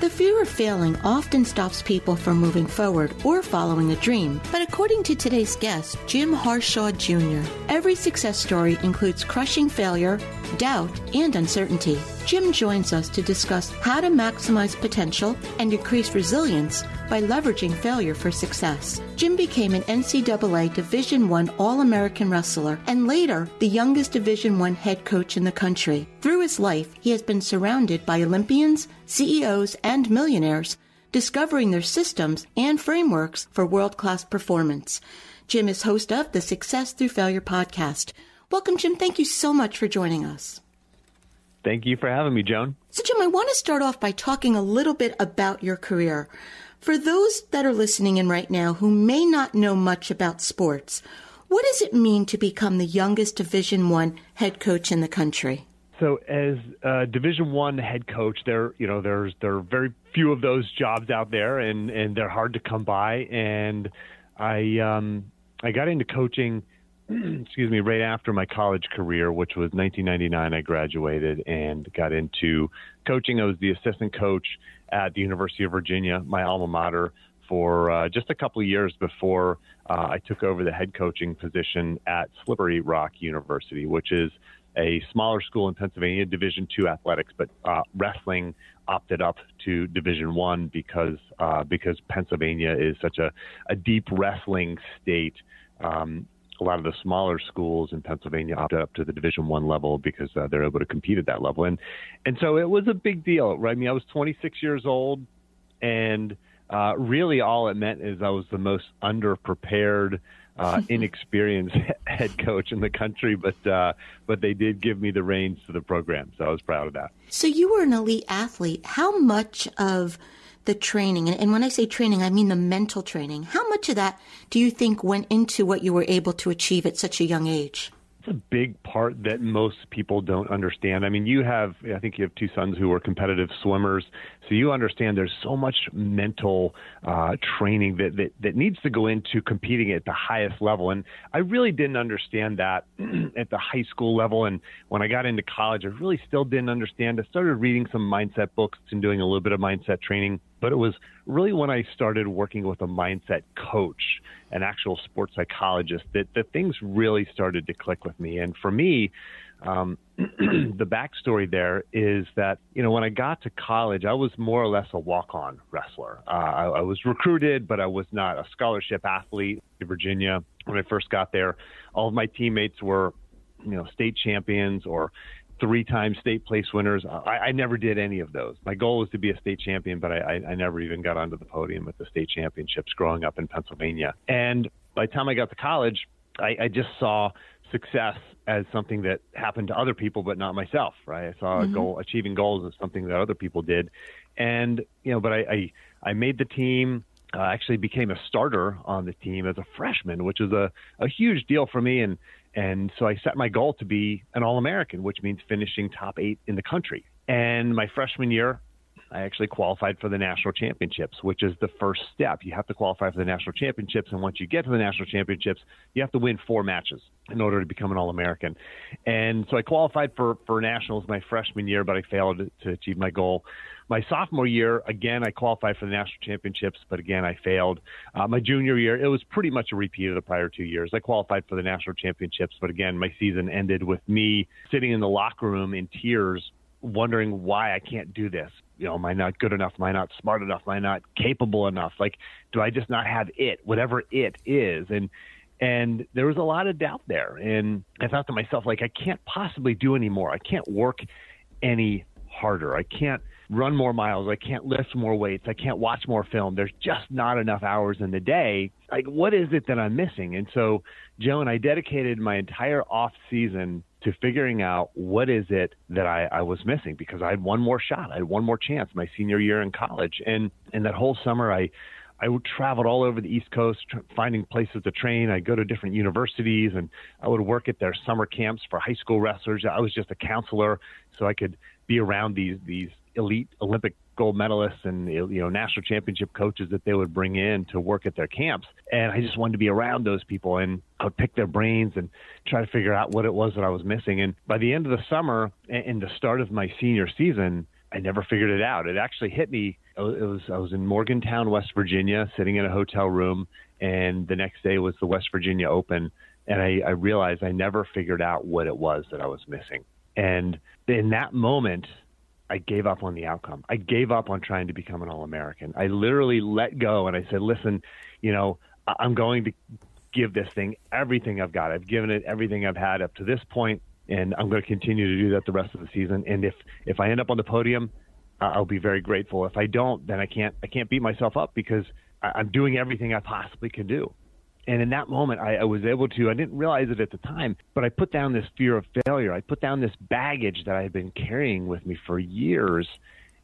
The fear of failing often stops people from moving forward or following a dream. But according to today's guest, Jim Harshaw Jr., every success story includes crushing failure, doubt, and uncertainty. Jim joins us to discuss how to maximize potential and increase resilience by leveraging failure for success. Jim became an NCAA Division I All-American wrestler and later the youngest Division I head coach in the country. Through his life, he has been surrounded by Olympians, CEOs, and millionaires, discovering their systems and frameworks for world-class performance. Jim is host of the Success Through Failure podcast. Welcome, Jim. Thank you so much for joining us. Thank you for having me, Joan. So, Jim, I want to start off by talking a little bit about your career. For those that are listening in right now who may not know much about sports, what does it mean to become the youngest Division One head coach in the country? So, as a Division One head coach, there you know there's there are very few of those jobs out there, and and they're hard to come by. And I um, I got into coaching excuse me, right after my college career, which was 1999, I graduated and got into coaching. I was the assistant coach at the University of Virginia, my alma mater, for uh, just a couple of years before uh, I took over the head coaching position at Slippery Rock University, which is a smaller school in Pennsylvania, Division two athletics, but uh, wrestling opted up to Division one because uh, because Pennsylvania is such a, a deep wrestling state. Um, a lot of the smaller schools in Pennsylvania opted up to the Division One level because uh, they're able to compete at that level, and and so it was a big deal. Right? I mean, I was 26 years old, and uh, really all it meant is I was the most underprepared, uh, inexperienced head coach in the country, but uh, but they did give me the reins to the program, so I was proud of that. So you were an elite athlete. How much of the training, and when I say training, I mean the mental training. How much of that do you think went into what you were able to achieve at such a young age? A big part that most people don't understand. I mean, you have, I think you have two sons who are competitive swimmers, so you understand there's so much mental uh, training that, that that needs to go into competing at the highest level. And I really didn't understand that at the high school level. And when I got into college, I really still didn't understand. I started reading some mindset books and doing a little bit of mindset training. But it was really when I started working with a mindset coach, an actual sports psychologist, that, that things really started to click with me. And for me, um, the backstory there is that you know when I got to college, I was more or less a walk-on wrestler. Uh, I, I was recruited, but I was not a scholarship athlete in Virginia when I first got there. All of my teammates were you know state champions or three-time state place winners. I, I never did any of those. My goal was to be a state champion, but I, I, I never even got onto the podium at the state championships growing up in Pennsylvania. And by the time I got to college, I, I just saw success as something that happened to other people, but not myself. Right? I saw mm-hmm. goal achieving goals as something that other people did, and you know, but I I, I made the team. Uh, actually became a starter on the team as a freshman, which was a, a huge deal for me. And and so I set my goal to be an All American, which means finishing top eight in the country. And my freshman year, I actually qualified for the national championships, which is the first step. You have to qualify for the national championships, and once you get to the national championships, you have to win four matches in order to become an All American. And so I qualified for for nationals my freshman year, but I failed to achieve my goal. My sophomore year, again, I qualified for the national championships, but again, I failed. Uh, my junior year, it was pretty much a repeat of the prior two years. I qualified for the national championships, but again, my season ended with me sitting in the locker room in tears, wondering why I can't do this. You know, am I not good enough? Am I not smart enough? Am I not capable enough? Like, do I just not have it, whatever it is? And and there was a lot of doubt there. And I thought to myself, like, I can't possibly do any more. I can't work any harder. I can't run more miles. I can't lift more weights. I can't watch more film. There's just not enough hours in the day. Like, what is it that I'm missing? And so, Joan, I dedicated my entire off season to figuring out what is it that I, I was missing because I had one more shot. I had one more chance my senior year in college. And, and that whole summer, I, I traveled all over the East Coast, tr- finding places to train. I go to different universities, and I would work at their summer camps for high school wrestlers. I was just a counselor, so I could be around these these elite Olympic gold medalists and you know national championship coaches that they would bring in to work at their camps. And I just wanted to be around those people and I would pick their brains and try to figure out what it was that I was missing. And by the end of the summer and the start of my senior season I never figured it out. It actually hit me. It was I was in Morgantown West Virginia sitting in a hotel room and the next day was the West Virginia Open. And I, I realized I never figured out what it was that I was missing. And in that moment I gave up on the outcome. I gave up on trying to become an All American. I literally let go and I said, listen, you know, I'm going to give this thing everything I've got. I've given it everything I've had up to this point, and I'm going to continue to do that the rest of the season. And if if I end up on the podium, I'll be very grateful. If I don't, then I can't I can't beat myself up because I'm doing everything I possibly can do. And in that moment, I, I was able to, I didn't realize it at the time, but I put down this fear of failure. I put down this baggage that I had been carrying with me for years.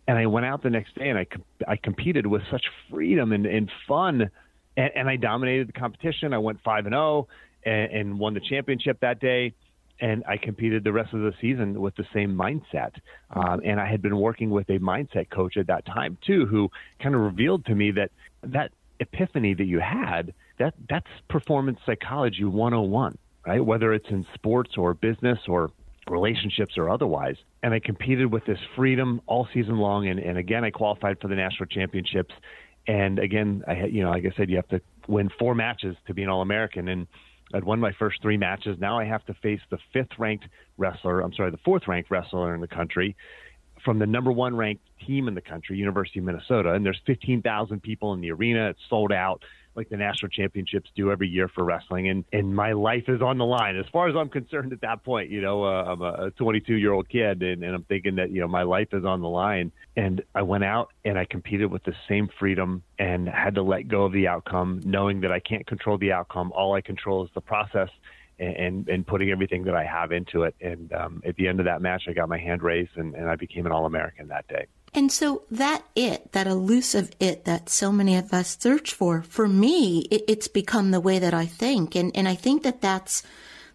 And I went out the next day and I, I competed with such freedom and, and fun. And, and I dominated the competition. I went 5 and 0 and won the championship that day and I competed the rest of the season with the same mindset. Um, and I had been working with a mindset coach at that time too, who kind of revealed to me that that epiphany that you had that that's performance psychology 101, right? Whether it's in sports or business or relationships or otherwise. And I competed with this freedom all season long. And, and again, I qualified for the national championships. And again, I you know, like I said, you have to win four matches to be an All American. And I'd won my first three matches. Now I have to face the fifth ranked wrestler. I'm sorry, the fourth ranked wrestler in the country from the number one ranked team in the country, University of Minnesota. And there's 15,000 people in the arena. It's sold out like the national championships do every year for wrestling. And, and my life is on the line. As far as I'm concerned at that point, you know, uh, I'm a 22 year old kid and, and I'm thinking that, you know, my life is on the line. And I went out and I competed with the same freedom and had to let go of the outcome, knowing that I can't control the outcome. All I control is the process and, and putting everything that I have into it. And um, at the end of that match, I got my hand raised and, and I became an All American that day. And so that it, that elusive it that so many of us search for, for me, it, it's become the way that I think. And, and I think that that's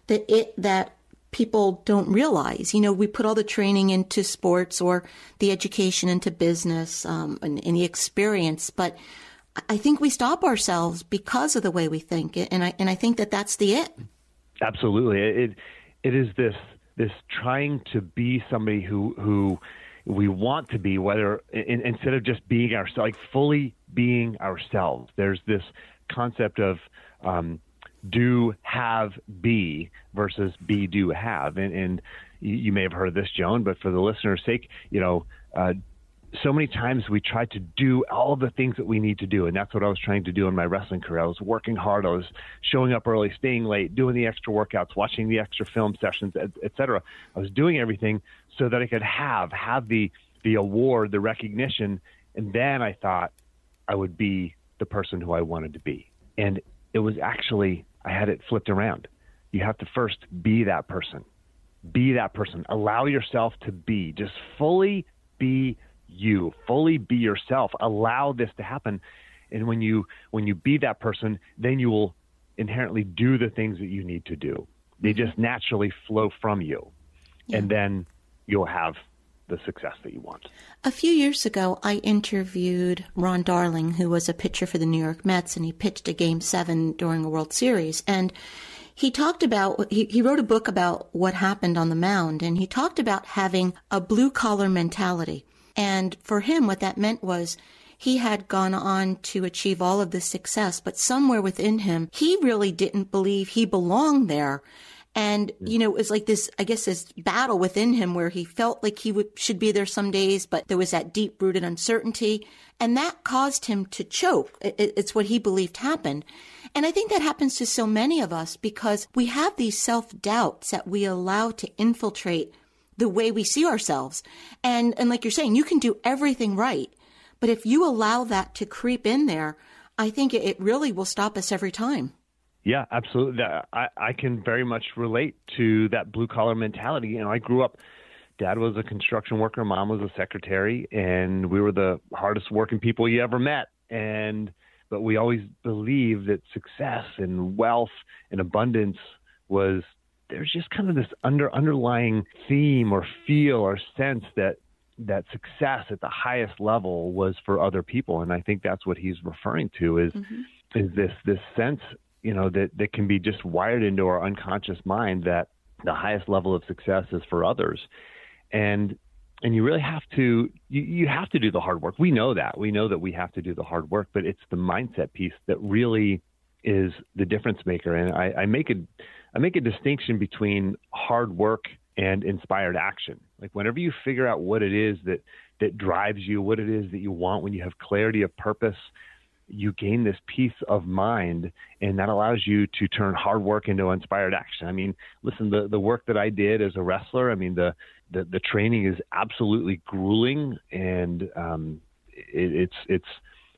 the it that people don't realize. You know, we put all the training into sports or the education into business um, and, and the experience, but I think we stop ourselves because of the way we think. And I, and I think that that's the it. Absolutely. It, it is this, this trying to be somebody who, who, we want to be, whether in, instead of just being ourselves, like fully being ourselves. There's this concept of um, do, have, be versus be, do, have, and, and you, may have heard of this, Joan, but for the listener's sake, you know, uh, so many times we try to do all the things that we need to do, and that's what I was trying to do in my wrestling career. I was working hard. I was showing up early, staying late, doing the extra workouts, watching the extra film sessions, etc. I was doing everything so that I could have have the the award, the recognition, and then I thought I would be the person who I wanted to be. And it was actually I had it flipped around. You have to first be that person. Be that person. Allow yourself to be. Just fully be you. Fully be yourself. Allow this to happen. And when you when you be that person, then you will inherently do the things that you need to do. They just naturally flow from you. Yeah. And then you'll have the success that you want. A few years ago, I interviewed Ron Darling, who was a pitcher for the New York Mets, and he pitched a game seven during a World Series. And he talked about, he, he wrote a book about what happened on the mound, and he talked about having a blue collar mentality. And for him, what that meant was he had gone on to achieve all of this success, but somewhere within him, he really didn't believe he belonged there. And, you know, it was like this, I guess, this battle within him where he felt like he would, should be there some days, but there was that deep rooted uncertainty. And that caused him to choke. It, it's what he believed happened. And I think that happens to so many of us because we have these self doubts that we allow to infiltrate the way we see ourselves. And, and like you're saying, you can do everything right. But if you allow that to creep in there, I think it really will stop us every time. Yeah, absolutely. I, I can very much relate to that blue collar mentality. You know, I grew up, dad was a construction worker, mom was a secretary, and we were the hardest working people you ever met. And, but we always believed that success and wealth and abundance was, there's just kind of this under underlying theme or feel or sense that that success at the highest level was for other people and i think that's what he's referring to is mm-hmm. is this this sense you know that that can be just wired into our unconscious mind that the highest level of success is for others. And and you really have to you, you have to do the hard work. We know that. We know that we have to do the hard work but it's the mindset piece that really is the difference maker. And i, I make a i make a distinction between hard work and inspired action. Like whenever you figure out what it is that that drives you what it is that you want when you have clarity of purpose you gain this peace of mind and that allows you to turn hard work into inspired action. I mean, listen, the, the work that I did as a wrestler, I mean, the, the, the training is absolutely grueling and um, it, it's, it's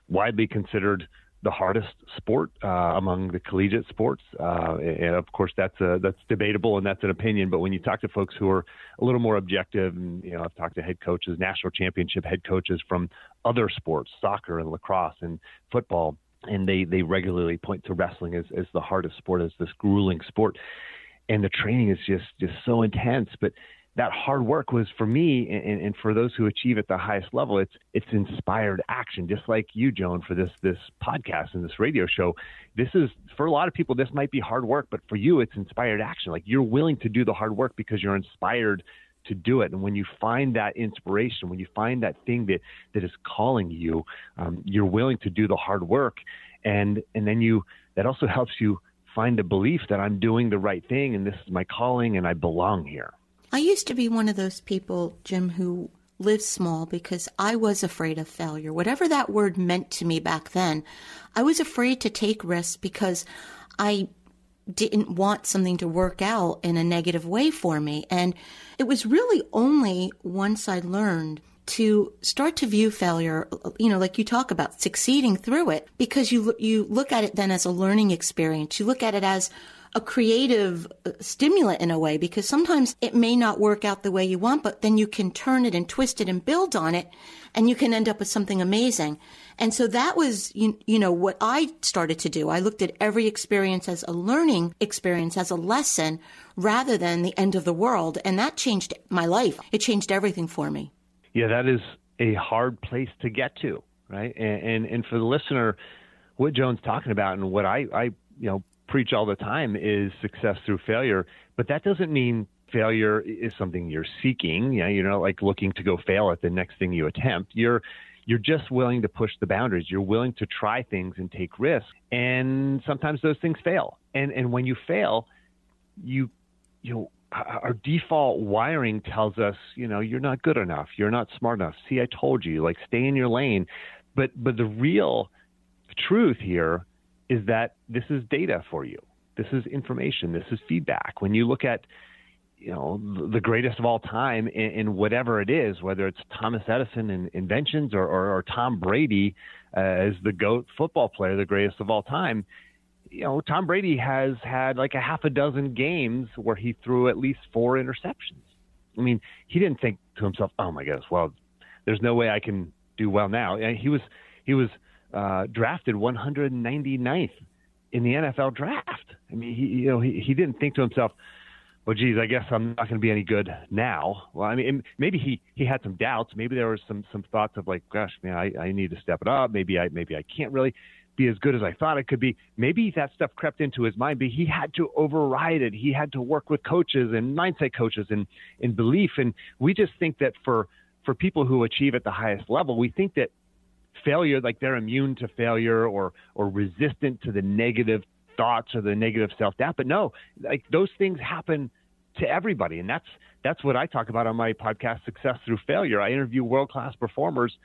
widely considered the hardest sport uh, among the collegiate sports, uh, and of course that's a, that's debatable and that's an opinion. But when you talk to folks who are a little more objective, and you know, I've talked to head coaches, national championship head coaches from other sports, soccer and lacrosse and football, and they they regularly point to wrestling as as the hardest sport, as this grueling sport, and the training is just just so intense, but that hard work was for me and, and, for those who achieve at the highest level it's it's inspired action just like you joan for this this podcast and this radio show. This is for a lot of people this might be hard work but for you it's inspired action. Like you're willing to do the hard work because you're inspired to do it. And when you find that inspiration when you find that thing that that is calling you um, you're willing to do the hard work. And and then you that also helps you find a belief that i'm doing the right thing and this is my calling and i belong here I used to be one of those people, Jim, who lived small because I was afraid of failure. Whatever that word meant to me back then, I was afraid to take risks because I didn't want something to work out in a negative way for me. And it was really only once I learned to start to view failure, you know, like you talk about succeeding through it because you, you look at it then as a learning experience. You look at it as a creative uh, stimulant in a way because sometimes it may not work out the way you want, but then you can turn it and twist it and build on it and you can end up with something amazing. And so that was, you, you know, what I started to do. I looked at every experience as a learning experience, as a lesson rather than the end of the world. And that changed my life. It changed everything for me. Yeah, that is a hard place to get to, right? And, and, and for the listener, what Joan's talking about and what I, I, you know, preach all the time is success through failure, but that doesn't mean failure is something you're seeking. You know, you're not like looking to go fail at the next thing you attempt. You're you're just willing to push the boundaries. You're willing to try things and take risks. And sometimes those things fail. And and when you fail, you you know our default wiring tells us, you know, you're not good enough. You're not smart enough. See, I told you, like stay in your lane. But but the real truth here is that this is data for you. This is information. This is feedback. When you look at you know the greatest of all time in, in whatever it is, whether it's Thomas Edison in inventions or, or, or Tom Brady uh, as the goat football player, the greatest of all time. You know, Tom Brady has had like a half a dozen games where he threw at least four interceptions. I mean, he didn't think to himself, "Oh my goodness, well, there's no way I can do well now." He was he was uh, drafted 199th in the NFL draft. I mean, he you know he, he didn't think to himself, well, geez, I guess I'm not going to be any good now. Well, I mean, maybe he he had some doubts. Maybe there was some some thoughts of like, gosh, man, I, I need to step it up. Maybe I maybe I can't really be as good as I thought it could be. Maybe that stuff crept into his mind, but he had to override it. He had to work with coaches and mindset coaches and in belief. And we just think that for for people who achieve at the highest level, we think that failure, like they're immune to failure or or resistant to the negative thoughts or the negative self doubt. But no, like those things happen to everybody, and that's that's what I talk about on my podcast, Success Through Failure. I interview world class performers,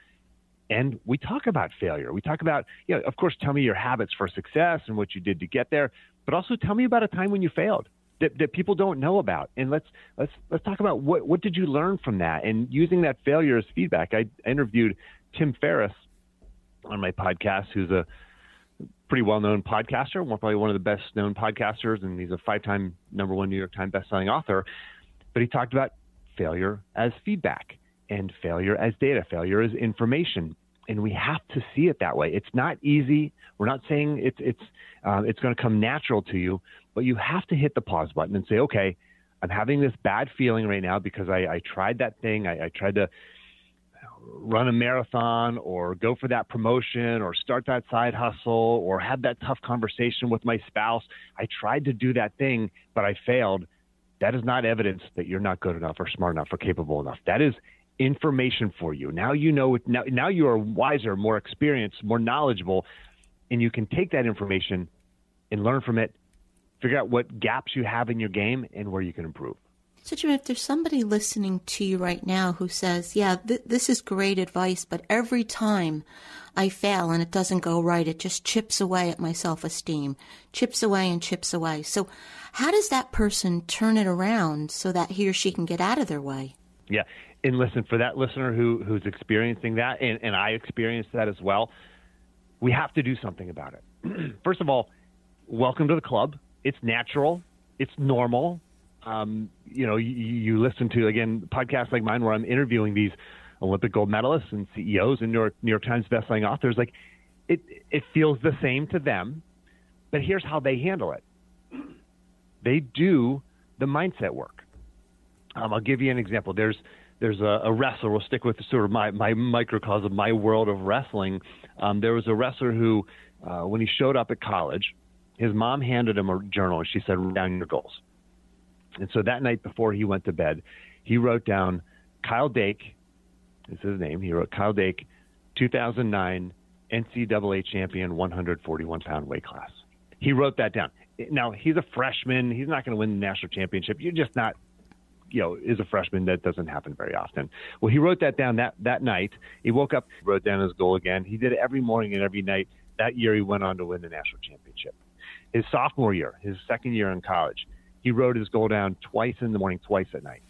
and we talk about failure. We talk about, you know, of course, tell me your habits for success and what you did to get there, but also tell me about a time when you failed. That, that people don't know about, and let's let's let's talk about what what did you learn from that, and using that failure as feedback. I interviewed Tim Ferriss on my podcast, who's a pretty well known podcaster, probably one of the best known podcasters, and he's a five time number one New York Times bestselling author. But he talked about failure as feedback and failure as data, failure as information. And we have to see it that way. It's not easy. We're not saying it's it's uh, it's going to come natural to you, but you have to hit the pause button and say, okay, I'm having this bad feeling right now because I, I tried that thing. I, I tried to run a marathon or go for that promotion or start that side hustle or have that tough conversation with my spouse. I tried to do that thing, but I failed. That is not evidence that you're not good enough or smart enough or capable enough. That is information for you. Now you know now now you are wiser, more experienced, more knowledgeable, and you can take that information and learn from it, figure out what gaps you have in your game and where you can improve. So, Jim, if there's somebody listening to you right now who says, Yeah, th- this is great advice, but every time I fail and it doesn't go right, it just chips away at my self esteem, chips away and chips away. So, how does that person turn it around so that he or she can get out of their way? Yeah. And listen, for that listener who, who's experiencing that, and, and I experienced that as well, we have to do something about it. First of all, welcome to the club. It's natural, it's normal um, you know, you, you listen to again podcasts like mine where I'm interviewing these Olympic gold medalists and CEOs and New York, New York Times bestselling authors. Like, it it feels the same to them, but here's how they handle it. They do the mindset work. Um, I'll give you an example. There's there's a, a, wrestler. We'll stick with sort of my my microcosm, my world of wrestling. Um, there was a wrestler who, uh, when he showed up at college, his mom handed him a journal and she said, "Write down your goals." And so that night before he went to bed, he wrote down Kyle Dake, This is his name. He wrote Kyle Dake, 2009 NCAA champion, 141 pound weight class. He wrote that down. Now he's a freshman. He's not going to win the national championship. You're just not, you know, is a freshman. That doesn't happen very often. Well, he wrote that down that that night. He woke up, wrote down his goal again. He did it every morning and every night. That year, he went on to win the national championship. His sophomore year, his second year in college, he wrote his goal down twice in the morning, twice at night.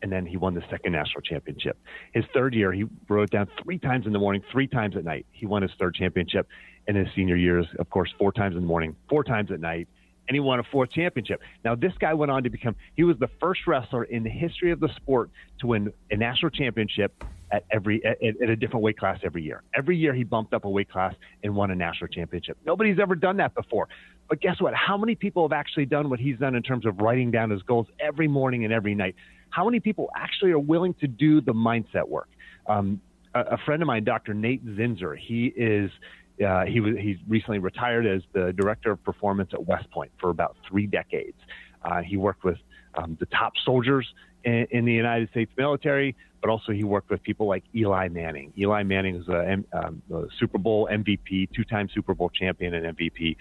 And then he won the second national championship. His third year, he wrote down three times in the morning, three times at night. He won his third championship. And his senior years, of course, four times in the morning, four times at night, and he won a fourth championship. Now, this guy went on to become, he was the first wrestler in the history of the sport to win a national championship at every at, at, a different weight class every year. Every year he bumped up a weight class and won a national championship. Nobody's ever done that before. But guess what? How many people have actually done what he's done in terms of writing down his goals every morning and every night? How many people actually are willing to do the mindset work? Um, a, a friend of mine, Dr. Nate Zinsser, he is uh, he was he's recently retired as the director of performance at West Point for about three decades. Uh, he worked with um, the top soldiers in, in, the United States military, but also he worked with people like Eli Manning. Eli Manning is a, um, a Super Bowl MVP, two-time Super Bowl champion and MVP.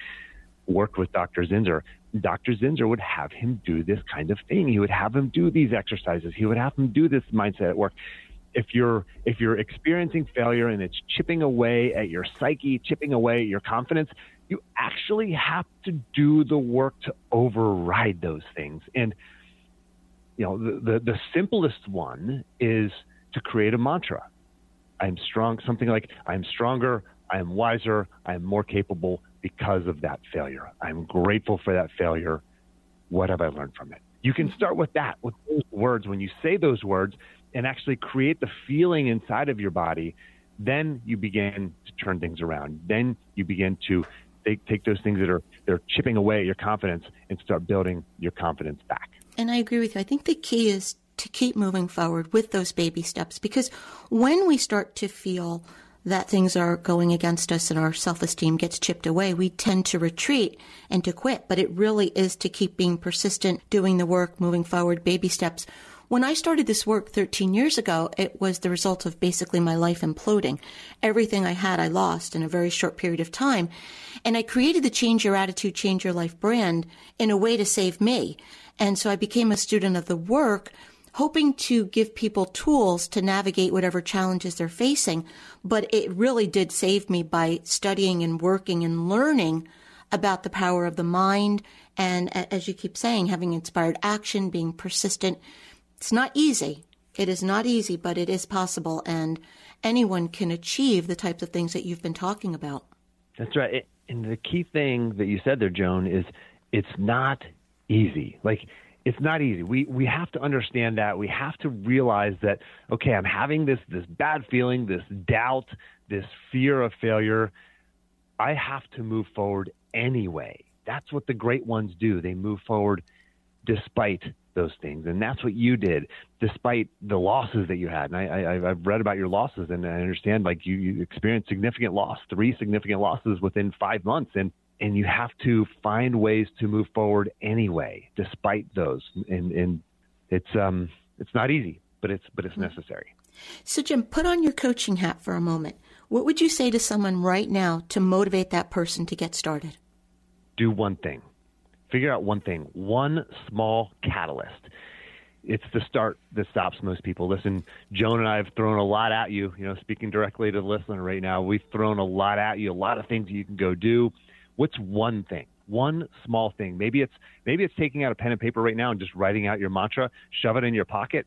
Worked with Dr. Zinsser. Dr. Zinsser would have him do this kind of thing. He would have him do these exercises. He would have him do this mindset at work if you're if you're experiencing failure and it's chipping away at your psyche, chipping away at your confidence, you actually have to do the work to override those things. And you know, the, the, the simplest one is to create a mantra. I'm strong, something like I'm stronger, I am wiser, I am more capable because of that failure. I'm grateful for that failure. What have I learned from it? You can start with that, with those words. When you say those words, and actually create the feeling inside of your body, then you begin to turn things around. Then you begin to take, take those things that are they're chipping away at your confidence and start building your confidence back. And I agree with you. I think the key is to keep moving forward with those baby steps because when we start to feel that things are going against us and our self esteem gets chipped away, we tend to retreat and to quit. But it really is to keep being persistent, doing the work, moving forward, baby steps. When I started this work 13 years ago, it was the result of basically my life imploding. Everything I had, I lost in a very short period of time. And I created the Change Your Attitude, Change Your Life brand in a way to save me. And so I became a student of the work hoping to give people tools to navigate whatever challenges they're facing. But it really did save me by studying and working and learning about the power of the mind. And as you keep saying, having inspired action, being persistent. It's not easy. It is not easy, but it is possible. And anyone can achieve the types of things that you've been talking about. That's right. And the key thing that you said there, Joan, is it's not easy. Like, it's not easy. We we have to understand that. We have to realize that okay, I'm having this this bad feeling, this doubt, this fear of failure. I have to move forward anyway. That's what the great ones do. They move forward despite those things, and that's what you did, despite the losses that you had. And I, I I've read about your losses, and I understand like you, you experienced significant loss, three significant losses within five months, and and you have to find ways to move forward anyway, despite those. And, and it's um, it's not easy, but it's but it's hmm. necessary. So, Jim, put on your coaching hat for a moment. What would you say to someone right now to motivate that person to get started? Do one thing. Figure out one thing. One small catalyst. It's the start that stops most people. Listen, Joan and I have thrown a lot at you. You know, speaking directly to the listener right now, we've thrown a lot at you. A lot of things you can go do What's one thing? One small thing. Maybe it's maybe it's taking out a pen and paper right now and just writing out your mantra, shove it in your pocket,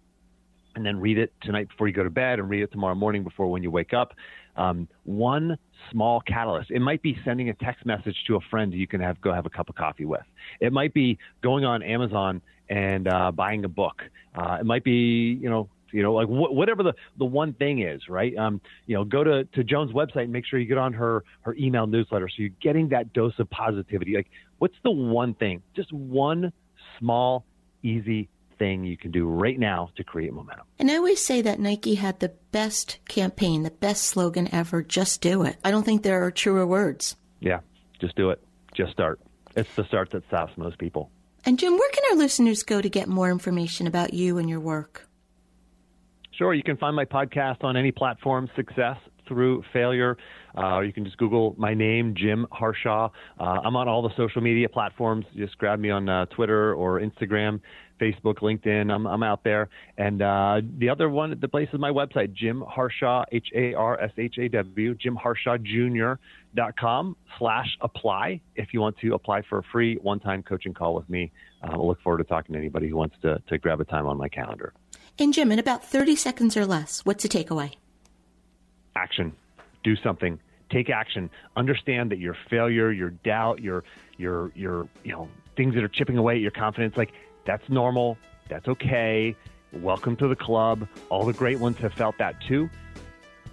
and then read it tonight before you go to bed and read it tomorrow morning before when you wake up. Um, one small catalyst. It might be sending a text message to a friend you can have go have a cup of coffee with. It might be going on Amazon and uh, buying a book. Uh, it might be you know you know, like wh- whatever the, the one thing is, right? Um, you know, go to, to Joan's website and make sure you get on her, her email newsletter. So you're getting that dose of positivity. Like, what's the one thing, just one small, easy thing you can do right now to create momentum? And I always say that Nike had the best campaign, the best slogan ever just do it. I don't think there are truer words. Yeah, just do it. Just start. It's the start that stops most people. And Jim, where can our listeners go to get more information about you and your work? Sure. You can find my podcast on any platform, Success Through Failure. Uh, you can just Google my name, Jim Harshaw. Uh, I'm on all the social media platforms. Just grab me on uh, Twitter or Instagram, Facebook, LinkedIn. I'm, I'm out there. And uh, the other one, the place is my website, Jim Harshaw, H A R S H A W, Jim Harshaw Jr. dot com slash apply if you want to apply for a free one time coaching call with me. Uh, I'll look forward to talking to anybody who wants to, to grab a time on my calendar. And Jim, in about 30 seconds or less, what's the takeaway? Action. Do something. Take action. Understand that your failure, your doubt, your your your you know things that are chipping away at your confidence, like that's normal. That's okay. Welcome to the club. All the great ones have felt that too.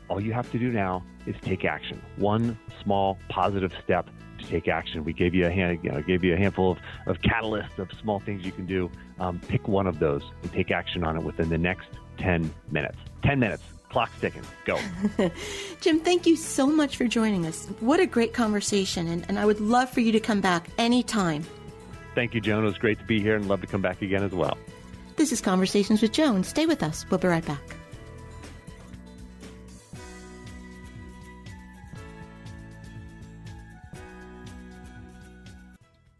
All you have to do now is take action. One small positive step to take action. We gave you a hand, you know, gave you a handful of, of catalysts of small things you can do. Um, pick one of those and take action on it within the next 10 minutes. 10 minutes. Clock's ticking. Go. Jim, thank you so much for joining us. What a great conversation. And, and I would love for you to come back anytime. Thank you, Joan. It was great to be here and love to come back again as well. This is Conversations with Joan. Stay with us. We'll be right back.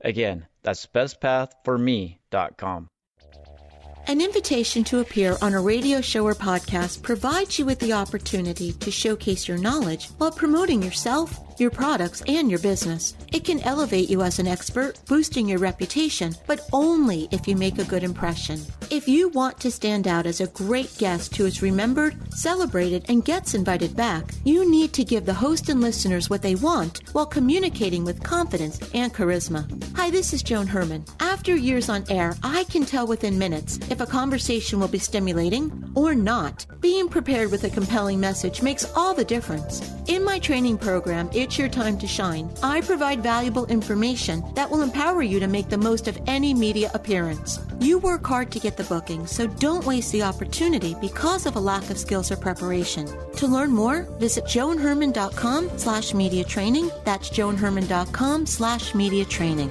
Again, that's bestpathforme.com. An invitation to appear on a radio show or podcast provides you with the opportunity to showcase your knowledge while promoting yourself your products, and your business. It can elevate you as an expert, boosting your reputation, but only if you make a good impression. If you want to stand out as a great guest who is remembered, celebrated, and gets invited back, you need to give the host and listeners what they want while communicating with confidence and charisma. Hi, this is Joan Herrmann. After years on air, I can tell within minutes if a conversation will be stimulating or not. Being prepared with a compelling message makes all the difference. In my training program, It's Your Time to Shine, I provide valuable information that will empower you to make the most of any media appearance. You work hard to get the booking, so don't waste the opportunity because of a lack of skills or preparation. To learn more, visit joanherrmann.com slash media training. That's joanherrmann.com slash media training.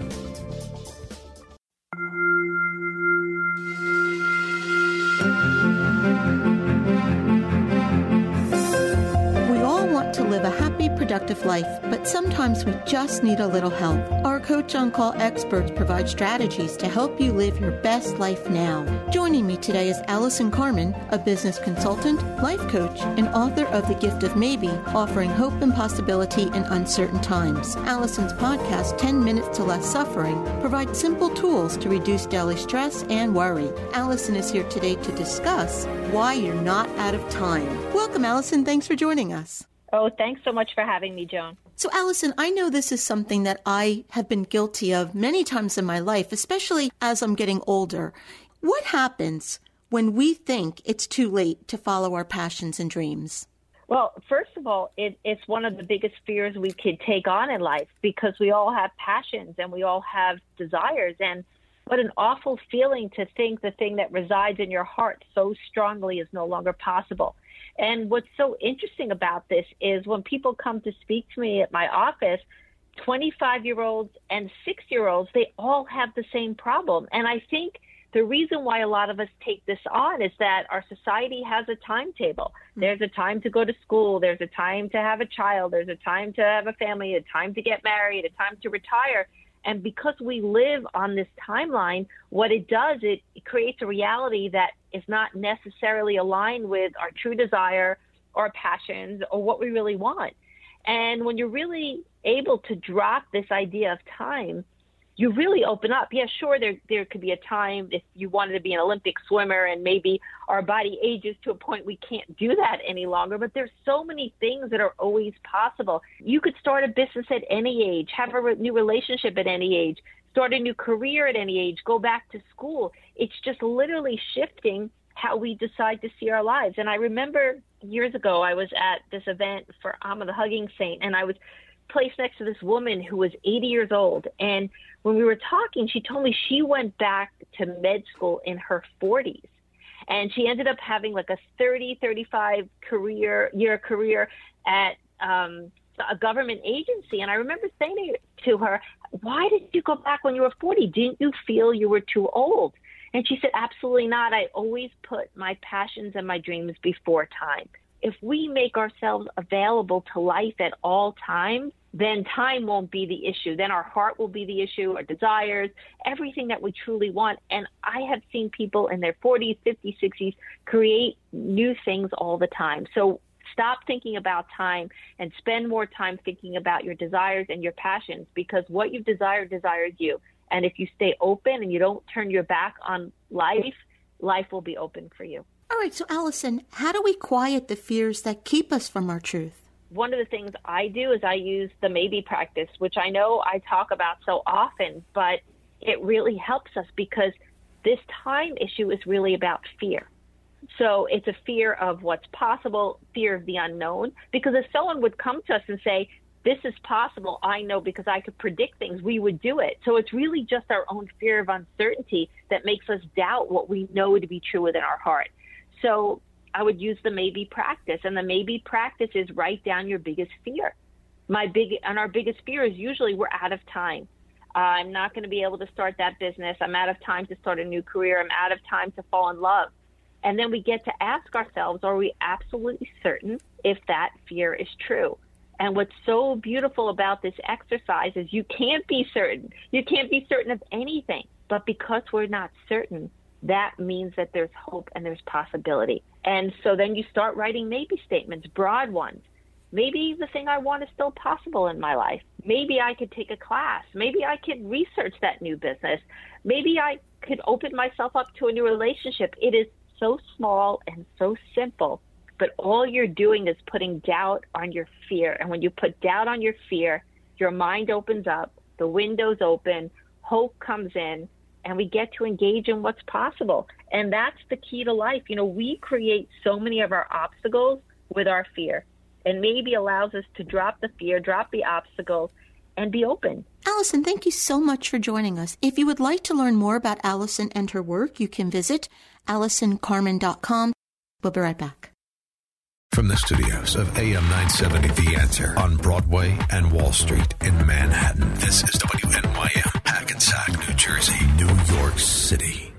Productive life, but sometimes we just need a little help. Our Coach on Call experts provide strategies to help you live your best life now. Joining me today is Allison Carmen, a business consultant, life coach, and author of The Gift of Maybe, offering hope and possibility in uncertain times. Allison's podcast, 10 Minutes to Less Suffering, provides simple tools to reduce daily stress and worry. Allison is here today to discuss why you're not out of time. Welcome, Allison. Thanks for joining us. Oh, thanks so much for having me, Joan. So, Allison, I know this is something that I have been guilty of many times in my life, especially as I'm getting older. What happens when we think it's too late to follow our passions and dreams? Well, first of all, it, it's one of the biggest fears we could take on in life because we all have passions and we all have desires. And what an awful feeling to think the thing that resides in your heart so strongly is no longer possible. And what's so interesting about this is when people come to speak to me at my office, 25 year olds and six year olds, they all have the same problem. And I think the reason why a lot of us take this on is that our society has a timetable. Hmm. There's a time to go to school, there's a time to have a child, there's a time to have a family, a time to get married, a time to retire. And because we live on this timeline, what it does, it, it creates a reality that is not necessarily aligned with our true desire or passions or what we really want. And when you're really able to drop this idea of time, you really open up. Yeah, sure, there there could be a time if you wanted to be an Olympic swimmer and maybe our body ages to a point we can't do that any longer, but there's so many things that are always possible. You could start a business at any age, have a re- new relationship at any age, start a new career at any age, go back to school. It's just literally shifting how we decide to see our lives. And I remember years ago I was at this event for Amma the Hugging Saint and I was placed next to this woman who was 80 years old. And when we were talking, she told me she went back to med school in her 40s. And she ended up having like a 30, 35 career year career at um, a government agency. And I remember saying to her, Why did you go back when you were 40? Didn't you feel you were too old? And she said, Absolutely not. I always put my passions and my dreams before time if we make ourselves available to life at all times, then time won't be the issue. Then our heart will be the issue, our desires, everything that we truly want. And I have seen people in their 40s, 50s, 60s create new things all the time. So stop thinking about time and spend more time thinking about your desires and your passions because what you desire desires you. And if you stay open and you don't turn your back on life, life will be open for you. All right, so Allison, how do we quiet the fears that keep us from our truth? One of the things I do is I use the maybe practice, which I know I talk about so often, but it really helps us because this time issue is really about fear. So it's a fear of what's possible, fear of the unknown. Because if someone would come to us and say, This is possible, I know because I could predict things, we would do it. So it's really just our own fear of uncertainty that makes us doubt what we know to be true within our heart. So I would use the maybe practice, and the maybe practice is write down your biggest fear. My big and our biggest fear is usually we're out of time. Uh, I'm not going to be able to start that business. I'm out of time to start a new career. I'm out of time to fall in love. And then we get to ask ourselves, are we absolutely certain if that fear is true? And what's so beautiful about this exercise is you can't be certain. You can't be certain of anything. But because we're not certain, that means that there's hope and there's possibility. And so then you start writing maybe statements, broad ones. Maybe the thing I want is still possible in my life. Maybe I could take a class. Maybe I could research that new business. Maybe I could open myself up to a new relationship. It is so small and so simple, but all you're doing is putting doubt on your fear. And when you put doubt on your fear, your mind opens up, the windows open, hope comes in, and we get to engage in what's possible. And that's the key to life. You know, we create so many of our obstacles with our fear and maybe allows us to drop the fear, drop the obstacles, and be open. Allison, thank you so much for joining us. If you would like to learn more about Allison and her work, you can visit AllisonCarmen.com. We'll be right back. From the studios of AM 970 The Answer on Broadway and Wall Street in Manhattan, this is WNYM, Hackensack, New Jersey, New York City.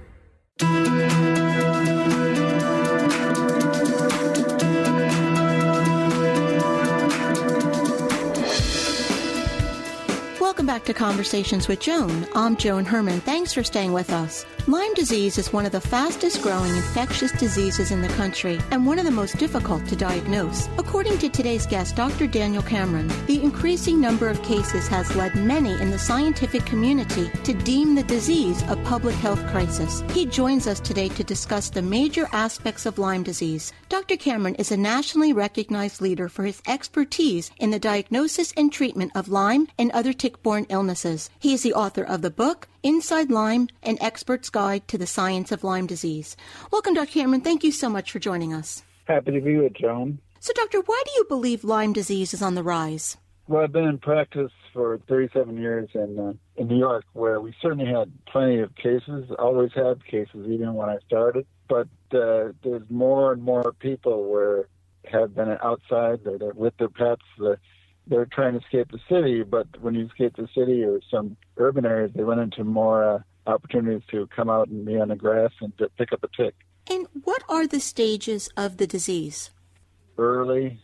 Back to Conversations with Joan. I'm Joan Herrmann. Thanks for staying with us. Lyme disease is one of the fastest growing infectious diseases in the country and one of the most difficult to diagnose. According to today's guest, Dr. Daniel Cameron, the increasing number of cases has led many in the scientific community to deem the disease a public health crisis. He joins us today to discuss the major aspects of Lyme disease. Dr. Cameron is a nationally recognized leader for his expertise in the diagnosis and treatment of Lyme and other tick-borne illnesses. He is the author of the book Inside Lyme, an expert's guide to the science of Lyme disease. Welcome, Dr. Cameron. Thank you so much for joining us. Happy to be with Joan. So, Doctor, why do you believe Lyme disease is on the rise? Well, I've been in practice for 37 years in uh, in New York, where we certainly had plenty of cases. Always had cases, even when I started. But uh, there's more and more people where have been outside. They're, they're with their pets. They're, they're trying to escape the city, but when you escape the city or some urban areas, they run into more uh, opportunities to come out and be on the grass and pick up a tick. And what are the stages of the disease? Early,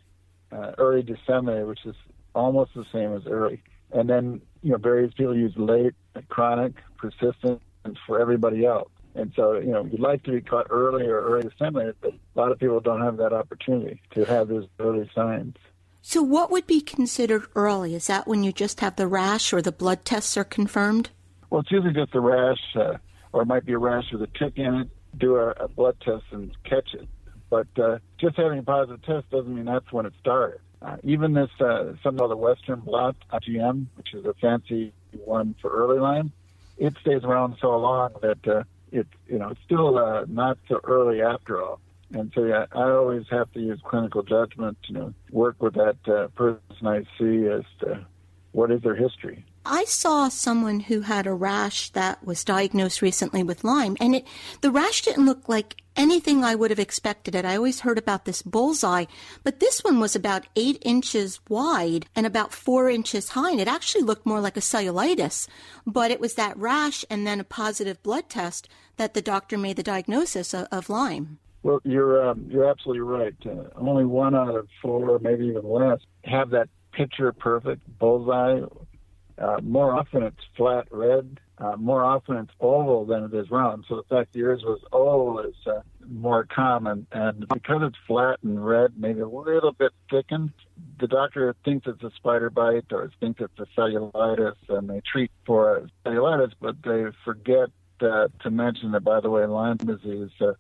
uh, early disseminated, which is almost the same as early. And then, you know, various people use late, chronic, persistent, and for everybody else. And so, you know, you'd like to be caught early or early disseminated, but a lot of people don't have that opportunity to have those early signs. So, what would be considered early? Is that when you just have the rash or the blood tests are confirmed? Well, it's usually just the rash, uh, or it might be a rash with a tick in it. Do a, a blood test and catch it. But uh, just having a positive test doesn't mean that's when it started. Uh, even this, uh, something called the Western blot, IgM, which is a fancy one for early Lyme, it stays around so long that uh, it, you know, it's still uh, not so early after all. And so, yeah, I always have to use clinical judgment, you know, work with that uh, person I see as to what is their history. I saw someone who had a rash that was diagnosed recently with Lyme, and it the rash didn't look like anything I would have expected it. I always heard about this bullseye, but this one was about eight inches wide and about four inches high, and it actually looked more like a cellulitis. But it was that rash and then a positive blood test that the doctor made the diagnosis of, of Lyme. Well, you're um, you're absolutely right. Uh, only one out of four, maybe even less, have that picture perfect bullseye. Uh, more often it's flat red. Uh, more often it's oval than it is round. So the fact yours was oval is uh, more common. And because it's flat and red, maybe a little bit thickened, the doctor thinks it's a spider bite or thinks it's a cellulitis, and they treat for cellulitis, but they forget uh, to mention that, by the way, Lyme disease uh,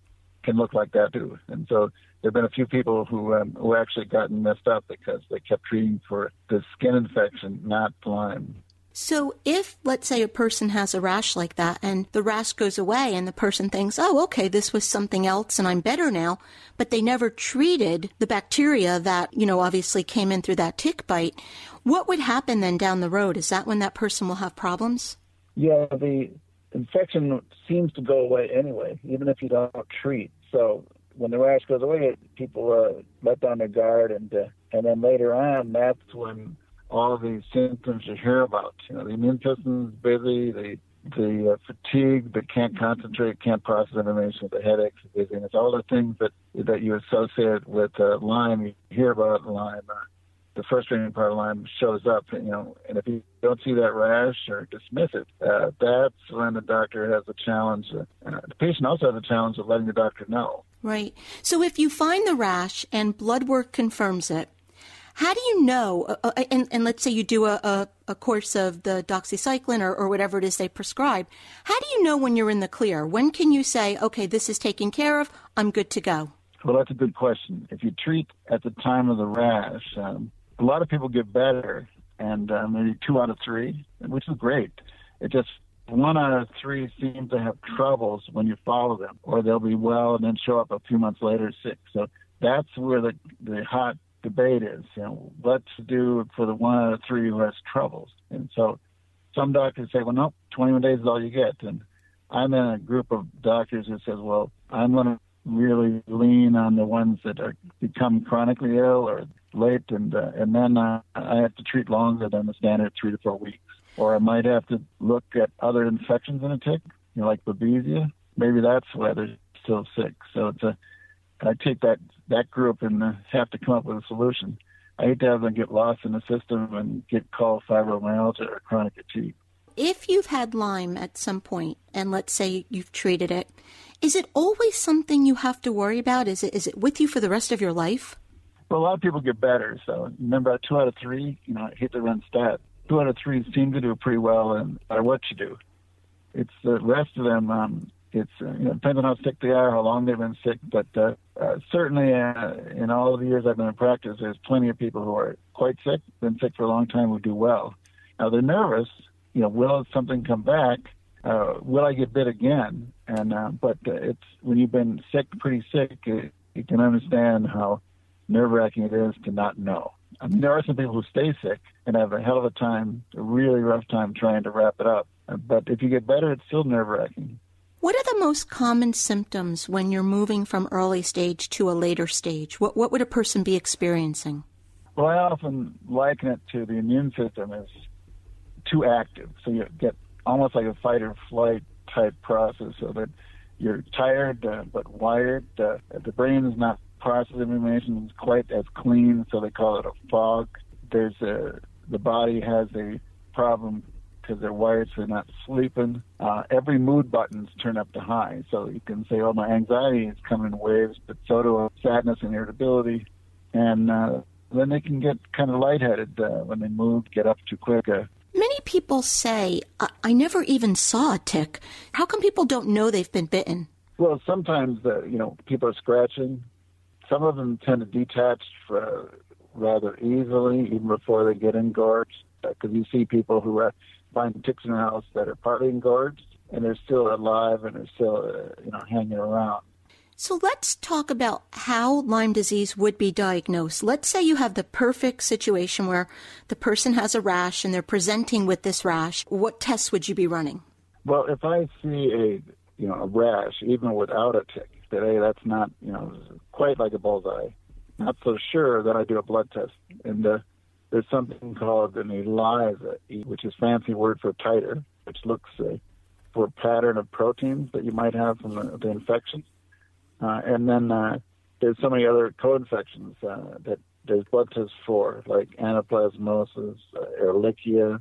can look like that too. And so there have been a few people who um, who actually gotten messed up because they kept treating for the skin infection, not Lyme. So, if, let's say, a person has a rash like that and the rash goes away and the person thinks, oh, okay, this was something else and I'm better now, but they never treated the bacteria that, you know, obviously came in through that tick bite, what would happen then down the road? Is that when that person will have problems? Yeah, the infection seems to go away anyway, even if you don't treat. So, when the rash goes away, people uh, let down their guard, and uh, and then later on, that's when all of these symptoms you hear about. You know, the immune system is busy, the the uh, fatigue, that can't concentrate, can't process information, the headaches, the dizziness, all the things that that you associate with uh, Lyme. You hear about Lyme. Uh, the frustrating part of Lyme shows up, you know, and if you don't see that rash or dismiss it, uh, that's when the doctor has a challenge. Uh, the patient also has a challenge of letting the doctor know. Right. So if you find the rash and blood work confirms it, How do you know? Uh, uh, and, and, let's say you do a, a, a course of the doxycycline or, or, whatever it is they prescribe. How do you know when you're in the clear? When can you say, okay, this is taken care of, I'm good to go? Well, that's a good question. If you treat at the time of the rash, um, a lot of people get better, and uh, maybe two out of three, which is great. It just one out of three seem to have troubles when you follow them, or they'll be well and then show up a few months later sick. So that's where the the hot debate is. You know, what to do for the one out of three who has troubles. And so some doctors say, well, no, 21 days is all you get. And I'm in a group of doctors that says, well, I'm going to really lean on the ones that are become chronically ill or late, and uh, and then uh, I have to treat longer than the standard three to four weeks. Or I might have to look at other infections in a tick, you know, like babesia. Maybe that's why they're still sick. So it's a I take that that group and uh, have to come up with a solution. I hate to have them get lost in the system and get called fibromyalgia or chronic fatigue. If you've had Lyme at some point, and let's say you've treated it, is it always something you have to worry about? Is it is it with you for the rest of your life? Well, a lot of people get better. So remember, two out of three, you know, I hate to run stat. Two out of three seem to do pretty well, and no matter what you do, it's the rest of them. Um, it's uh, you know, depends on how sick they are, how long they've been sick. But uh, uh, certainly, uh, in all of the years I've been in practice, there's plenty of people who are quite sick, been sick for a long time, who do well. Now they're nervous. You know, will something come back? Uh, will I get bit again? And uh, but uh, it's when you've been sick, pretty sick, uh, you can understand how nerve wracking it is to not know. I mean, there are some people who stay sick and have a hell of a time, a really rough time trying to wrap it up. But if you get better, it's still nerve wracking. What are the most common symptoms when you're moving from early stage to a later stage? What what would a person be experiencing? Well, I often liken it to the immune system as too active. So you get almost like a fight or flight type process so that you're tired uh, but wired. Uh, the brain is not processing information is quite as clean, so they call it a fog. There's a the body has a problem because they're wired so they're not sleeping. Uh, every mood button's turned up to high, so you can say, "Oh, my anxiety is coming in waves," but so do sadness and irritability, and uh, then they can get kind of lightheaded uh, when they move, get up too quick. Uh, Many people say, I-, I never even saw a tick. How come people don't know they've been bitten? Well, sometimes, uh, you know, people are scratching. Some of them tend to detach uh, rather easily, even before they get engorged. Because uh, you see people who uh, find ticks in their house that are partly engorged, and they're still alive and they're still, uh, you know, hanging around. So let's talk about how Lyme disease would be diagnosed. Let's say you have the perfect situation where the person has a rash and they're presenting with this rash. What tests would you be running? Well, if I see a you know a rash, even without a tick, that hey, that's not you know quite like a bullseye, not so sure, then I do a blood test. And uh, there's something called an ELISA, which is fancy word for titer, which looks uh, for a pattern of proteins that you might have from the, the infection. Uh, and then uh, there's so many other co-infections uh, that there's blood tests for, like anaplasmosis, uh, Ehrlichia,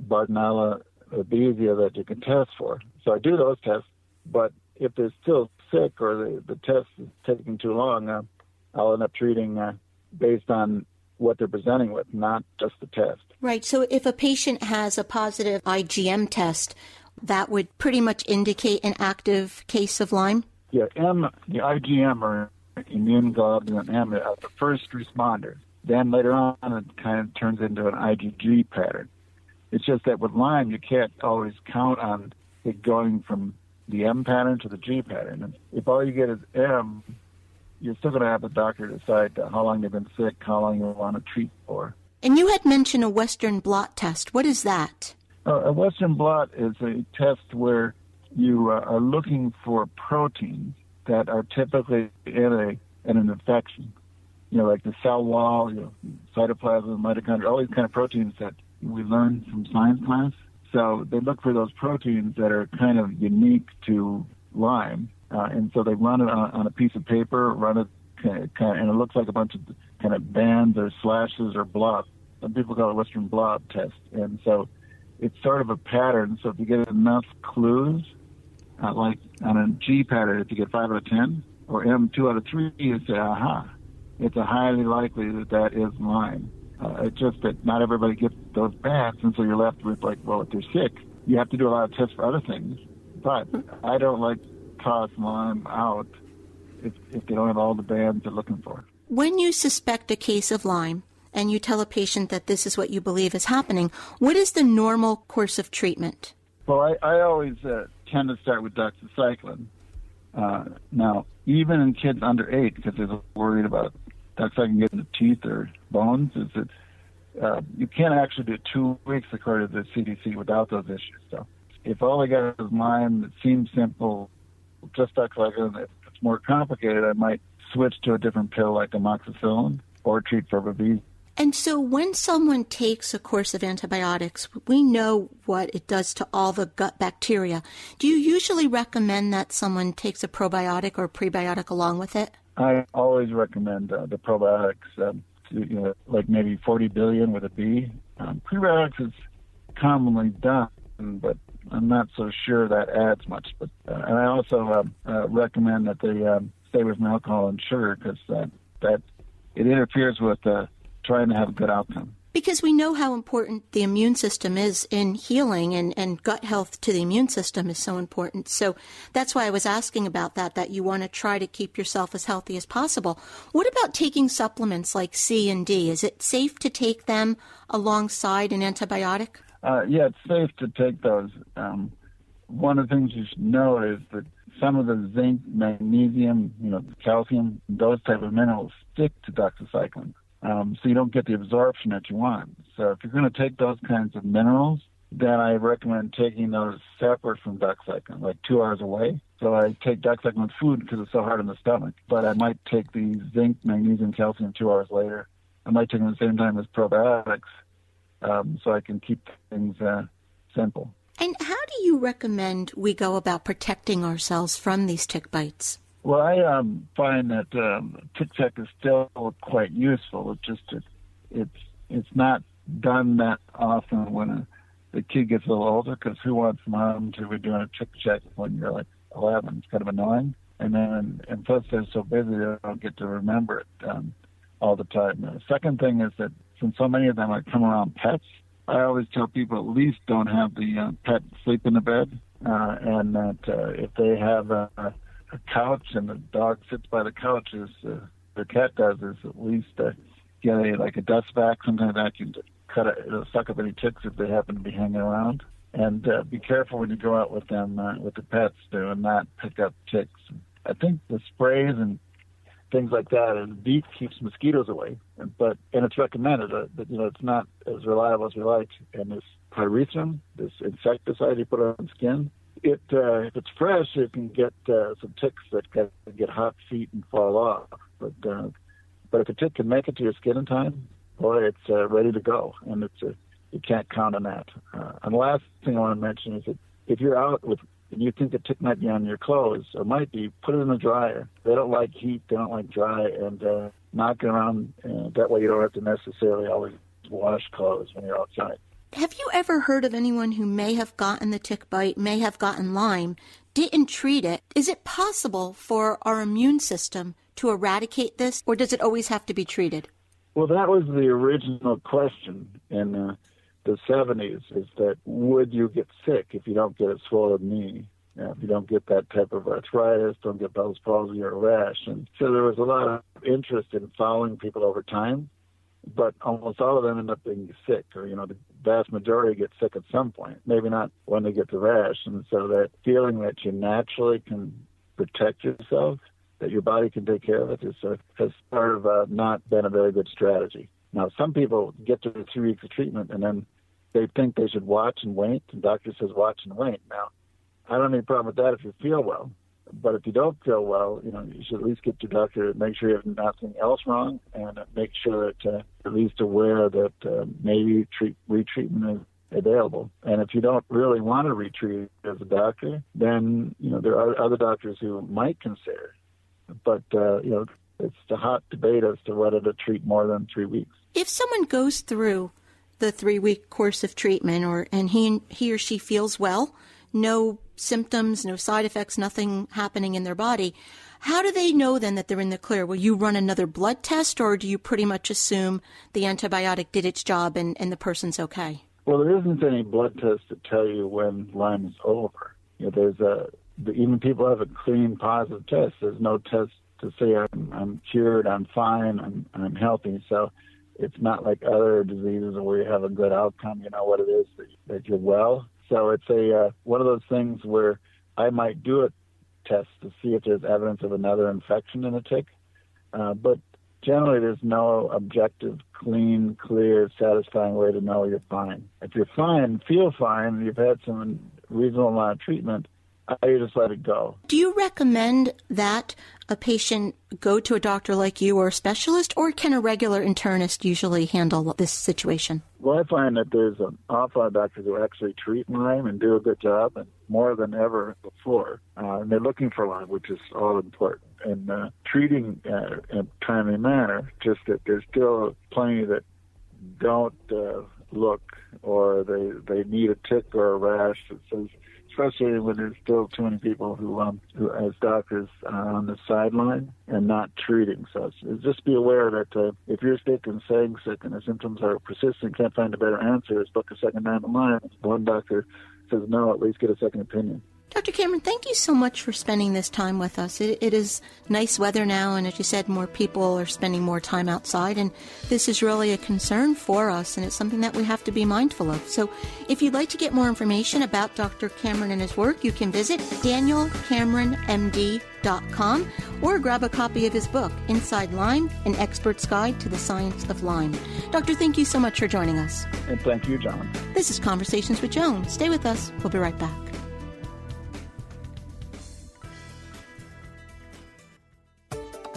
Bartonella, Babesia that you can test for. So I do those tests, but if they're still sick or the, the test is taking too long, uh, I'll end up treating uh, based on what they're presenting with, not just the test. Right. So if a patient has a positive IgM test, that would pretty much indicate an active case of Lyme? Yeah, M, the IgM or immune globulin M are the first responders. Then later on, it kind of turns into an IgG pattern. It's just that with Lyme, you can't always count on it going from the M pattern to the G pattern. And if all you get is M, you're still going to have the doctor decide how long they've been sick, how long you want to treat for. And you had mentioned a Western blot test. What is that? Uh, a Western blot is a test where you uh, are looking for proteins that are typically in a in an infection. You know, like the cell wall, you know, cytoplasm, mitochondria, all these kind of proteins that we learn from science class. So they look for those proteins that are kind of unique to Lyme, uh, and so they run it on, on a piece of paper, run it kind of, and it looks like a bunch of kind of bands or slashes or blobs. Some people call it Western blot test, and so it's sort of a pattern. So if you get enough clues, uh, like on a G pattern, if you get five out of ten, or M two out of three, you say, aha. it's highly likely that that is Lyme. Uh, it's just that not everybody gets those baths, and so you're left with like, well, if they're sick, you have to do a lot of tests for other things. But I don't like toss Lyme out if, if they don't have all the bands they're looking for. When you suspect a case of Lyme and you tell a patient that this is what you believe is happening, what is the normal course of treatment? Well, I, I always uh, tend to start with doxycycline. Uh, now, even in kids under eight, because they're worried about doxycycline getting the teeth or bones, is that uh, you can't actually do two weeks according to the CDC without those issues. So, if all I got is Lyme, it seems simple, just doxycycline. If it's more complicated, I might switch to a different pill like amoxicillin or treat for babesia. And so when someone takes a course of antibiotics, we know what it does to all the gut bacteria. Do you usually recommend that someone takes a probiotic or prebiotic along with it? I always recommend uh, the probiotics, um, to, you know, like maybe 40 billion with a B. Um, prebiotics is commonly done, but I'm not so sure that adds much. But uh, and I also uh, uh, recommend that they um, stay from alcohol and sugar because that that it interferes with uh, trying to have a good outcome. Because we know how important the immune system is in healing and, and gut health to the immune system is so important. So that's why I was asking about that, that you want to try to keep yourself as healthy as possible. What about taking supplements like C and D? Is it safe to take them alongside an antibiotic? Uh, yeah, it's safe to take those. Um, one of the things you should know is that some of the zinc, magnesium, you know, calcium, those type of minerals stick to doxycycline. Um, so you don't get the absorption that you want. So if you're going to take those kinds of minerals, then I recommend taking those separate from doxycycline, like two hours away. So I take doxycycline with food because it's so hard on the stomach. But I might take the zinc, magnesium, calcium two hours later. I might take them at the same time as probiotics, um, so I can keep things uh, simple. And how do you recommend we go about protecting ourselves from these tick bites? Well, I um, find that um, check is still quite useful. It's just it, it's it's not done that often when a, the kid gets a little older because who wants mom to be doing a tick check when you're like 11? It's kind of annoying. And then and plus they're so busy they don't get to remember it um, all the time. The second thing is that since so many of them are come around pets, I always tell people at least don't have the uh, pet sleep in the bed, uh, and that uh, if they have a, a couch and the dog sits by the couch, as uh, the cat does, is at least uh, get a like a dust vac, sometimes vacuum to cut it, it'll suck up any ticks if they happen to be hanging around. And uh, be careful when you go out with them, uh, with the pets, do, and not pick up ticks. I think the sprays and things like that. And DEET keeps mosquitoes away, but and it's recommended. Uh, but you know, it's not as reliable as we like. And this pyrethrum, this insecticide you put on skin, it uh, if it's fresh, it can get uh, some ticks that can get hot feet and fall off. But uh, but if a tick can make it to your skin in time, boy, it's uh, ready to go, and it's a, you can't count on that. Uh, and the last thing I want to mention is that if you're out with and you think a tick might be on your clothes or might be, put it in the dryer. They don't like heat, they don't like dry, and uh, knock it around. Uh, that way you don't have to necessarily always wash clothes when you're outside. Have you ever heard of anyone who may have gotten the tick bite, may have gotten Lyme, didn't treat it? Is it possible for our immune system to eradicate this, or does it always have to be treated? Well, that was the original question in uh, the 70s is that would you get sick if you don't get a swollen knee? If you don't get that type of arthritis, don't get Bell's palsy or rash. And so there was a lot of interest in following people over time, but almost all of them end up being sick, or, you know, the vast majority get sick at some point, maybe not when they get the rash. And so that feeling that you naturally can protect yourself, that your body can take care of it, is, uh, has part of uh, not been a very good strategy. Now, some people get to the three weeks of treatment and then they think they should watch and wait, and doctor says watch and wait. Now, I don't have any problem with that if you feel well, but if you don't feel well, you know, you should at least get your doctor to make sure you have nothing else wrong, and make sure that uh, at least aware that uh, maybe treat, retreatment is available. And if you don't really want to retreat as a doctor, then you know there are other doctors who might consider. But uh, you know, it's a hot debate as to whether to treat more than three weeks. If someone goes through the three week course of treatment or and he he or she feels well no symptoms no side effects nothing happening in their body How do they know then that they're in the clear? Will you run another blood test or do you pretty much assume the antibiotic did its job and, and the person's okay? Well, there isn't any blood test to tell you when Lyme is over. You know, there's a even people have a clean positive test. There's no test to say I'm, I'm cured, I'm fine, I'm, I'm healthy. So it's not like other diseases where you have a good outcome. You know what it is that, that you're well. So it's a uh, one of those things where I might do a test to see if there's evidence of another infection in a tick, uh, but generally there's no objective, clean, clear, satisfying way to know you're fine. If you're fine, feel fine, you've had some reasonable amount of treatment, I just let it go. Do you recommend that a patient go to a doctor like you or a specialist, or can a regular internist usually handle this situation? Well, I find that there's an awful lot of doctors who actually treat Lyme and do a good job, and more than ever before. Uh, and they're looking for Lyme, which is all important. And uh, treating uh, in a timely manner, just that there's still plenty that don't uh, look or they they need a tick or a rash that says especially when there's still too many people who, um, who as doctors, are on the sideline and not treating. So just be aware that uh, if you're sick and saying sick and the symptoms are persistent, can't find a better answer, is book a second down the line. One doctor says no, at least get a second opinion. Dr. Cameron, thank you so much for spending this time with us. It, it is nice weather now, and as you said, more people are spending more time outside, and this is really a concern for us, and it's something that we have to be mindful of. So, if you'd like to get more information about Dr. Cameron and his work, you can visit danielcameronmd.com or grab a copy of his book, Inside Lyme An Expert's Guide to the Science of Lyme. Doctor, thank you so much for joining us. And thank you, John. This is Conversations with Joan. Stay with us. We'll be right back.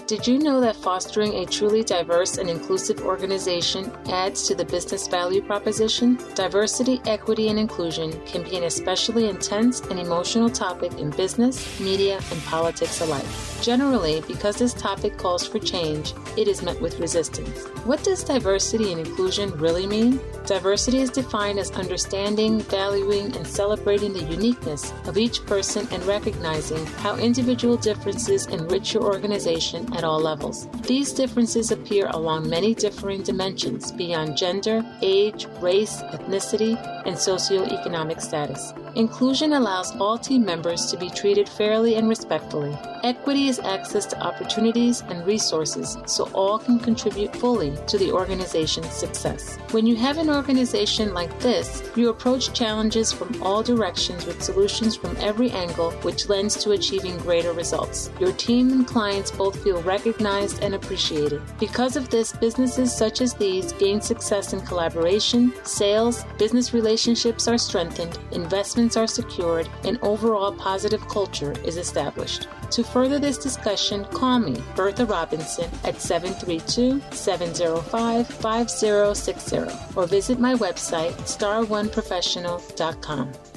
Did you know that fostering a truly diverse and inclusive organization adds to the business value proposition? Diversity, equity, and inclusion can be an especially intense and emotional topic in business, media, and politics alike. Generally, because this topic calls for change, it is met with resistance. What does diversity and inclusion really mean? Diversity is defined as understanding, valuing, and celebrating the uniqueness of each person and recognizing how individual differences enrich your organization at all levels. These differences appear along many differing dimensions beyond gender, age, race, ethnicity, and socioeconomic status. Inclusion allows all team members to be treated fairly and respectfully. Equity is access to opportunities and resources so all can contribute fully to the organization's success. When you have an organization like this, you approach challenges from all directions with solutions from every angle, which lends to achieving greater results. Your team and clients both feel recognized and appreciated. Because of this, businesses such as these gain success in collaboration, sales, business relationships are strengthened, investments are secured, and overall positive culture is established. To further this discussion, call me, Bertha Robinson, at 732 705 5060 or visit my website, star1professional.com.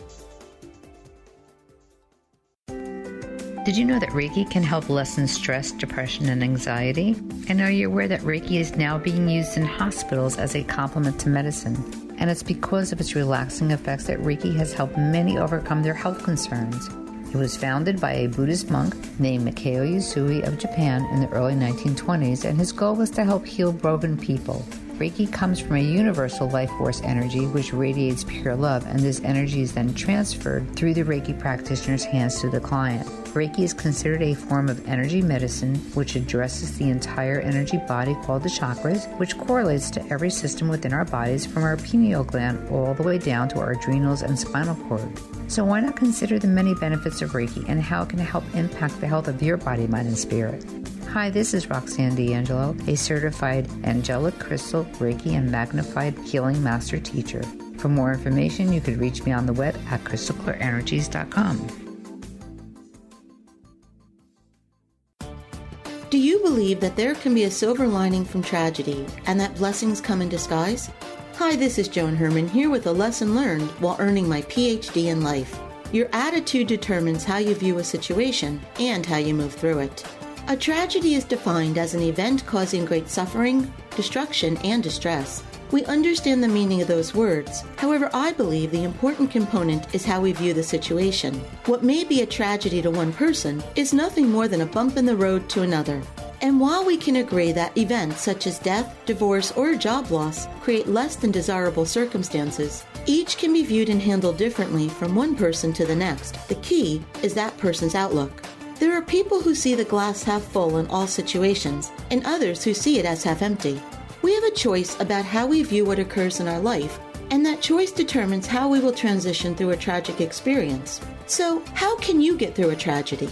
Did you know that Reiki can help lessen stress, depression, and anxiety? And are you aware that Reiki is now being used in hospitals as a complement to medicine? And it's because of its relaxing effects that Reiki has helped many overcome their health concerns. It was founded by a Buddhist monk named Mikao Usui of Japan in the early 1920s, and his goal was to help heal broken people. Reiki comes from a universal life force energy which radiates pure love, and this energy is then transferred through the Reiki practitioner's hands to the client. Reiki is considered a form of energy medicine which addresses the entire energy body called the chakras, which correlates to every system within our bodies from our pineal gland all the way down to our adrenals and spinal cord. So, why not consider the many benefits of Reiki and how it can help impact the health of your body, mind, and spirit? Hi, this is Roxanne D'Angelo, a certified angelic crystal, Reiki, and magnified healing master teacher. For more information, you could reach me on the web at crystalclearenergies.com. Do you believe that there can be a silver lining from tragedy and that blessings come in disguise? Hi, this is Joan Herrmann here with a lesson learned while earning my PhD in life. Your attitude determines how you view a situation and how you move through it. A tragedy is defined as an event causing great suffering, destruction, and distress. We understand the meaning of those words. However, I believe the important component is how we view the situation. What may be a tragedy to one person is nothing more than a bump in the road to another. And while we can agree that events such as death, divorce, or job loss create less than desirable circumstances, each can be viewed and handled differently from one person to the next. The key is that person's outlook. There are people who see the glass half full in all situations, and others who see it as half empty. We have a choice about how we view what occurs in our life, and that choice determines how we will transition through a tragic experience. So, how can you get through a tragedy?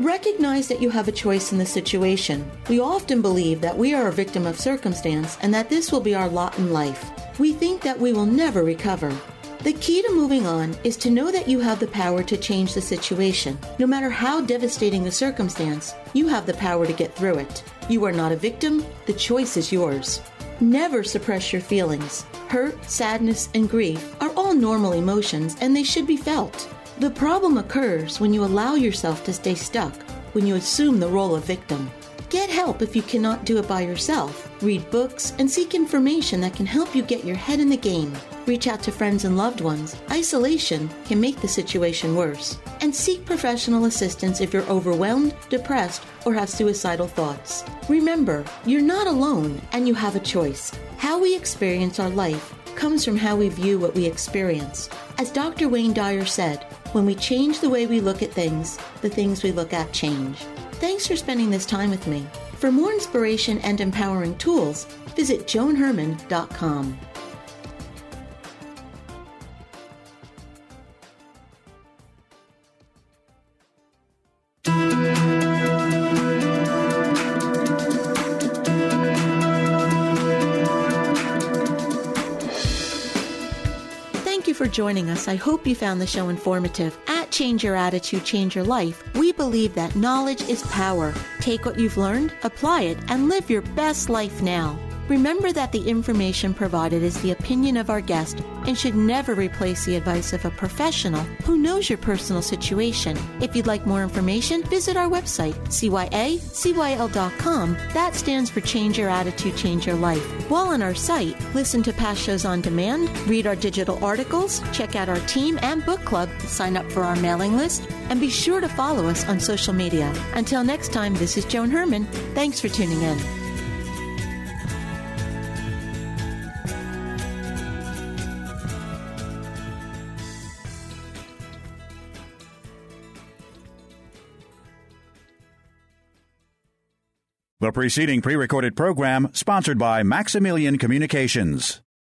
Recognize that you have a choice in the situation. We often believe that we are a victim of circumstance and that this will be our lot in life. We think that we will never recover. The key to moving on is to know that you have the power to change the situation. No matter how devastating the circumstance, you have the power to get through it. You are not a victim, the choice is yours. Never suppress your feelings. Hurt, sadness, and grief are all normal emotions and they should be felt. The problem occurs when you allow yourself to stay stuck, when you assume the role of victim. Get help if you cannot do it by yourself. Read books and seek information that can help you get your head in the game. Reach out to friends and loved ones. Isolation can make the situation worse. And seek professional assistance if you're overwhelmed, depressed, or have suicidal thoughts. Remember, you're not alone and you have a choice. How we experience our life comes from how we view what we experience. As Dr. Wayne Dyer said, when we change the way we look at things, the things we look at change. Thanks for spending this time with me. For more inspiration and empowering tools, visit joanherrmann.com. Thank you for joining us. I hope you found the show informative. Change Your Attitude, Change Your Life, we believe that knowledge is power. Take what you've learned, apply it, and live your best life now. Remember that the information provided is the opinion of our guest and should never replace the advice of a professional who knows your personal situation. If you'd like more information, visit our website, cyacyl.com. That stands for Change Your Attitude, Change Your Life. While on our site, listen to past shows on demand, read our digital articles, check out our team and book club, sign up for our mailing list, and be sure to follow us on social media. Until next time, this is Joan Herrmann. Thanks for tuning in. The preceding pre recorded program sponsored by Maximilian Communications.